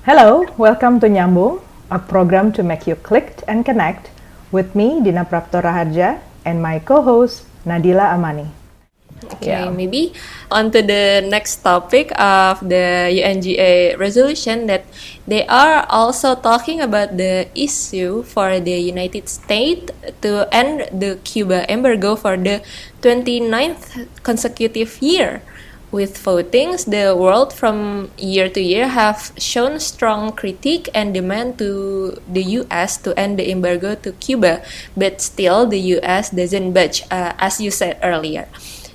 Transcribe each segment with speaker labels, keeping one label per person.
Speaker 1: Hello, welcome to Nyambung, a program to make you click and connect with me, Dina Prapto Raharja, and my co-host, Nadila Amani.
Speaker 2: Okay, yeah. maybe on to the next topic of the UNGA resolution that they are also talking about the issue for the United States to end the Cuba embargo for the 29th consecutive year. With votings, the world from year to year have shown strong critique and demand to the US to end the embargo to Cuba, but still the US doesn't budge, uh, as you said earlier.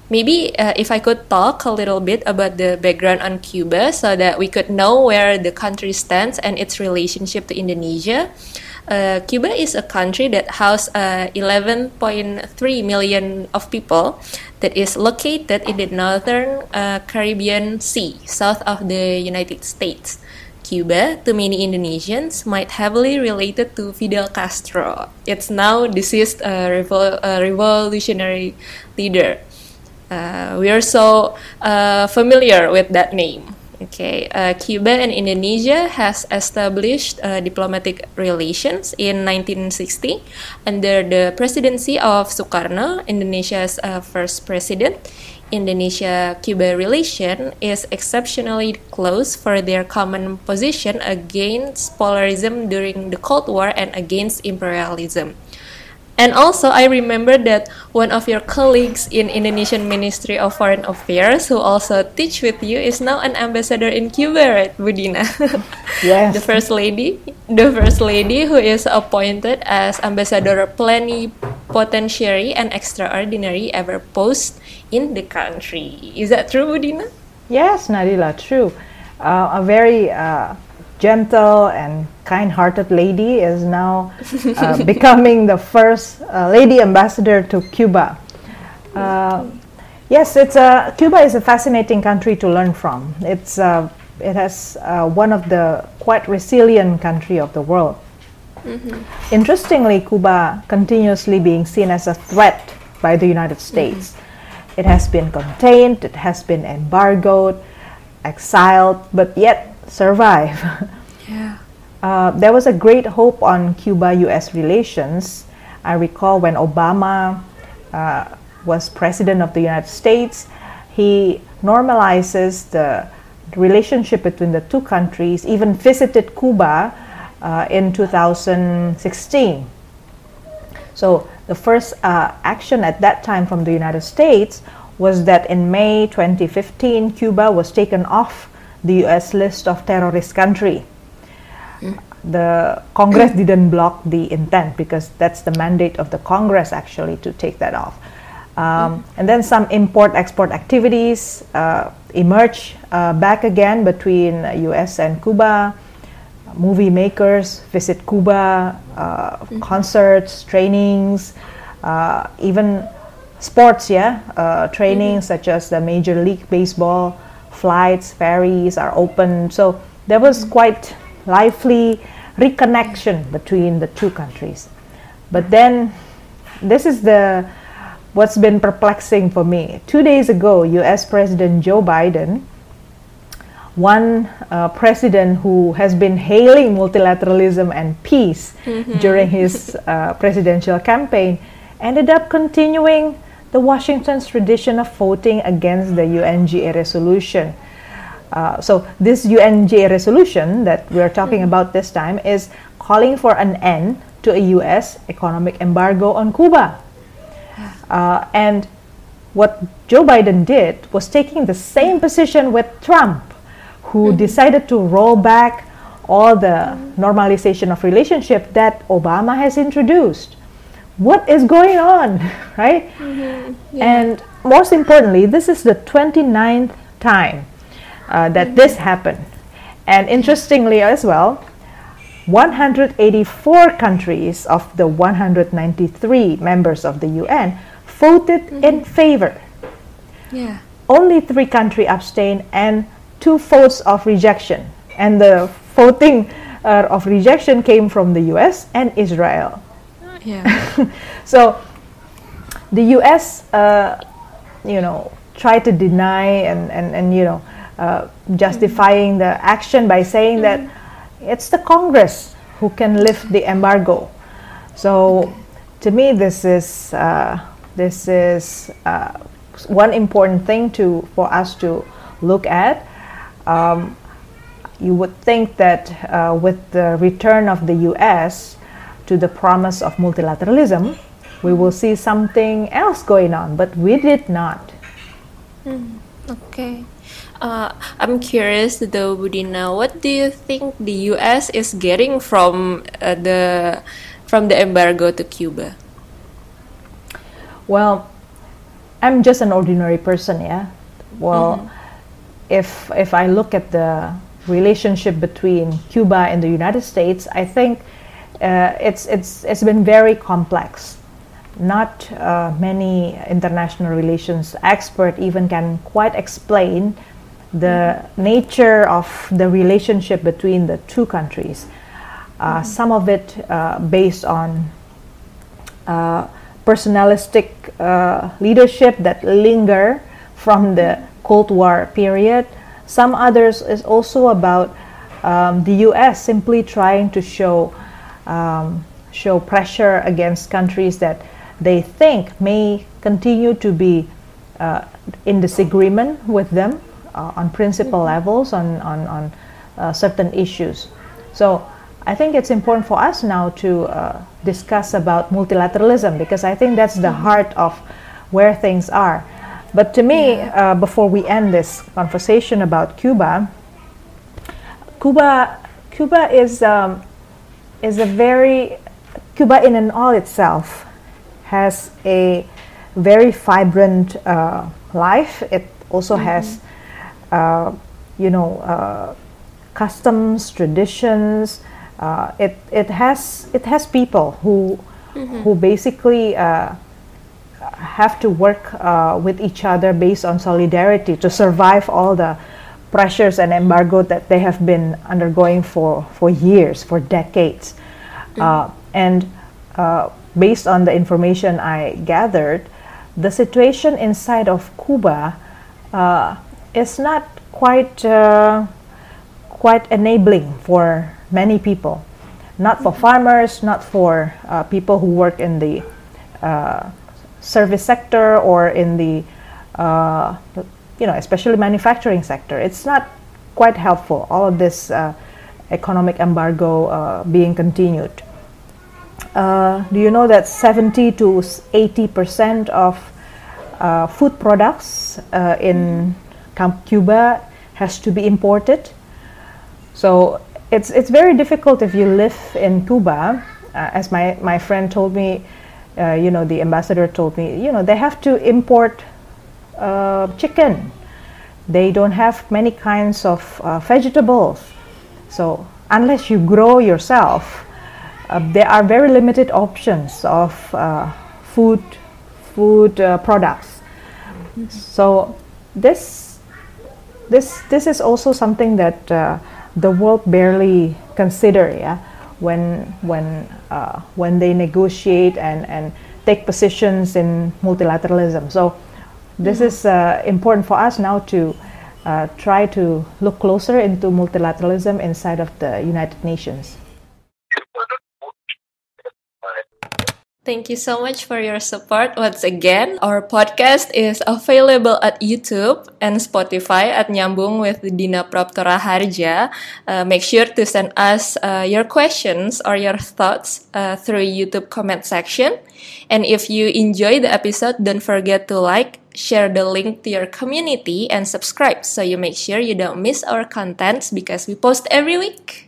Speaker 2: Maybe uh, if I could talk a little bit about the background on Cuba so that we could know where the country stands and its relationship to Indonesia. Uh, Cuba is a country that houses uh, 11.3 million of people that is located in the northern uh, Caribbean Sea, south of the United States. Cuba, to many Indonesians, might heavily related to Fidel Castro. It's now deceased uh, revol uh, revolutionary leader. Uh, we are so uh, familiar with that name. Okay, uh, Cuba and Indonesia has established uh, diplomatic relations in 1960 under the presidency of Sukarno, Indonesia's uh, first president. Indonesia-Cuba relation is exceptionally close for their common position against polarism during the Cold War and against imperialism. And also, I remember that one of your colleagues in Indonesian Ministry of Foreign Affairs, who also teach with you, is now an ambassador in Cuba, right, Bu Dina?
Speaker 1: Yes.
Speaker 2: the first lady, the first lady who is appointed as ambassador plenipotentiary and extraordinary ever post in the country. Is that true, Bu Dina?
Speaker 1: Yes, Nadila, true. Uh, a very uh, gentle and kind-hearted lady is now uh, becoming the first uh, lady ambassador to Cuba. Uh, yes, it's a Cuba is a fascinating country to learn from. It's uh, it has uh, one of the quite resilient country of the world. Mm-hmm. Interestingly, Cuba continuously being seen as a threat by the United States. Mm-hmm. It has been contained, it has been embargoed, exiled, but yet survive.
Speaker 2: Yeah.
Speaker 1: Uh, there was a great hope on Cuba US relations. I recall when Obama uh, was president of the United States, he normalizes the relationship between the two countries, even visited Cuba uh, in 2016. So, the first uh, action at that time from the United States was that in May 2015, Cuba was taken off the US list of terrorist country the Congress didn't block the intent because that's the mandate of the Congress actually to take that off. Um, and then some import-export activities uh, emerge uh, back again between U.S. and Cuba. Movie makers visit Cuba, uh, mm-hmm. concerts, trainings, uh, even sports. Yeah, uh, trainings mm-hmm. such as the Major League Baseball, flights, ferries are open. So there was quite lively reconnection between the two countries. But then, this is the what's been perplexing for me. Two days ago, U.S. President Joe Biden, one uh, president who has been hailing multilateralism and peace mm-hmm. during his uh, presidential campaign, ended up continuing the Washington's tradition of voting against the UNGA resolution uh, so this UNGA resolution that we're talking mm-hmm. about this time is calling for an end to a U.S. economic embargo on Cuba. Uh, and what Joe Biden did was taking the same position with Trump, who mm-hmm. decided to roll back all the mm-hmm. normalization of relationship that Obama has introduced. What is going on, right? Mm-hmm. Yeah. And most importantly, this is the 29th time uh, that mm-hmm. this happened. And interestingly as well, 184 countries of the 193 members of the UN voted mm-hmm. in favor.
Speaker 2: Yeah.
Speaker 1: Only three countries abstained and two votes of rejection. And the voting uh, of rejection came from the US and Israel.
Speaker 2: Yeah.
Speaker 1: so the US, uh, you know, tried to deny and, and, and you know, uh, justifying the action by saying that it's the Congress who can lift the embargo. So, to me, this is uh, this is uh, one important thing to for us to look at. Um, you would think that uh, with the return of the U.S. to the promise of multilateralism, we will see something else going on, but we did not.
Speaker 2: Mm, okay. Uh, I'm curious though, Bu Dina, what do you think the U.S. is getting from uh, the from the embargo to Cuba?
Speaker 1: Well, I'm just an ordinary person, yeah. Well, mm-hmm. if if I look at the relationship between Cuba and the United States, I think uh, it's it's it's been very complex. Not uh, many international relations expert even can quite explain the nature of the relationship between the two countries. Uh, mm-hmm. Some of it uh, based on uh, personalistic uh, leadership that linger from the Cold War period. Some others is also about um, the U.S. simply trying to show um, show pressure against countries that they think may continue to be uh, in disagreement with them uh, on principal mm-hmm. levels on, on, on uh, certain issues. So I think it's important for us now to uh, discuss about multilateralism because I think that's the mm-hmm. heart of where things are. But to me, uh, before we end this conversation about Cuba, Cuba, Cuba is um, is a very Cuba in and all itself has a very vibrant uh, life. It also mm-hmm. has uh, you know, uh, customs, traditions. Uh, it it has it has people who mm-hmm. who basically have to work with each other based on solidarity to survive all the pressures and embargo that they have been undergoing for, for years, for decades. Mm-hmm. Uh, and uh, based on the information I gathered, the situation inside of Cuba uh, is not quite uh, quite enabling for many people, not for farmers, not for uh, people who work in the uh, service sector or in the uh, you know especially manufacturing sector. It's not quite helpful. All of this uh, economic embargo uh, being continued. do you know that 70 to 80 percent of food products in Cuba has to be imported. So it's it's very difficult if you live in Cuba. Uh, as my, my friend told me, uh, you know, the ambassador told me, you know, they have to import uh, chicken. They don't have many kinds of uh, vegetables. So unless you grow yourself, uh, there are very limited options of uh, food food products. So this this this is also something that uh, the world barely consider yeah when when uh, when they negotiate and and take positions in multilateralism so this mm-hmm. is uh, important for us now to uh, try to look closer into multilateralism inside of the United Nations
Speaker 2: Thank you so much for your support once again. Our podcast is available at YouTube and Spotify at Nyambung with Dina Prapto Raharja. Uh, make sure to send us uh, your questions or your thoughts uh, through YouTube comment section. And if you enjoy the episode, don't forget to like, share the link to your community, and subscribe so you make sure you don't miss our contents because we post every week.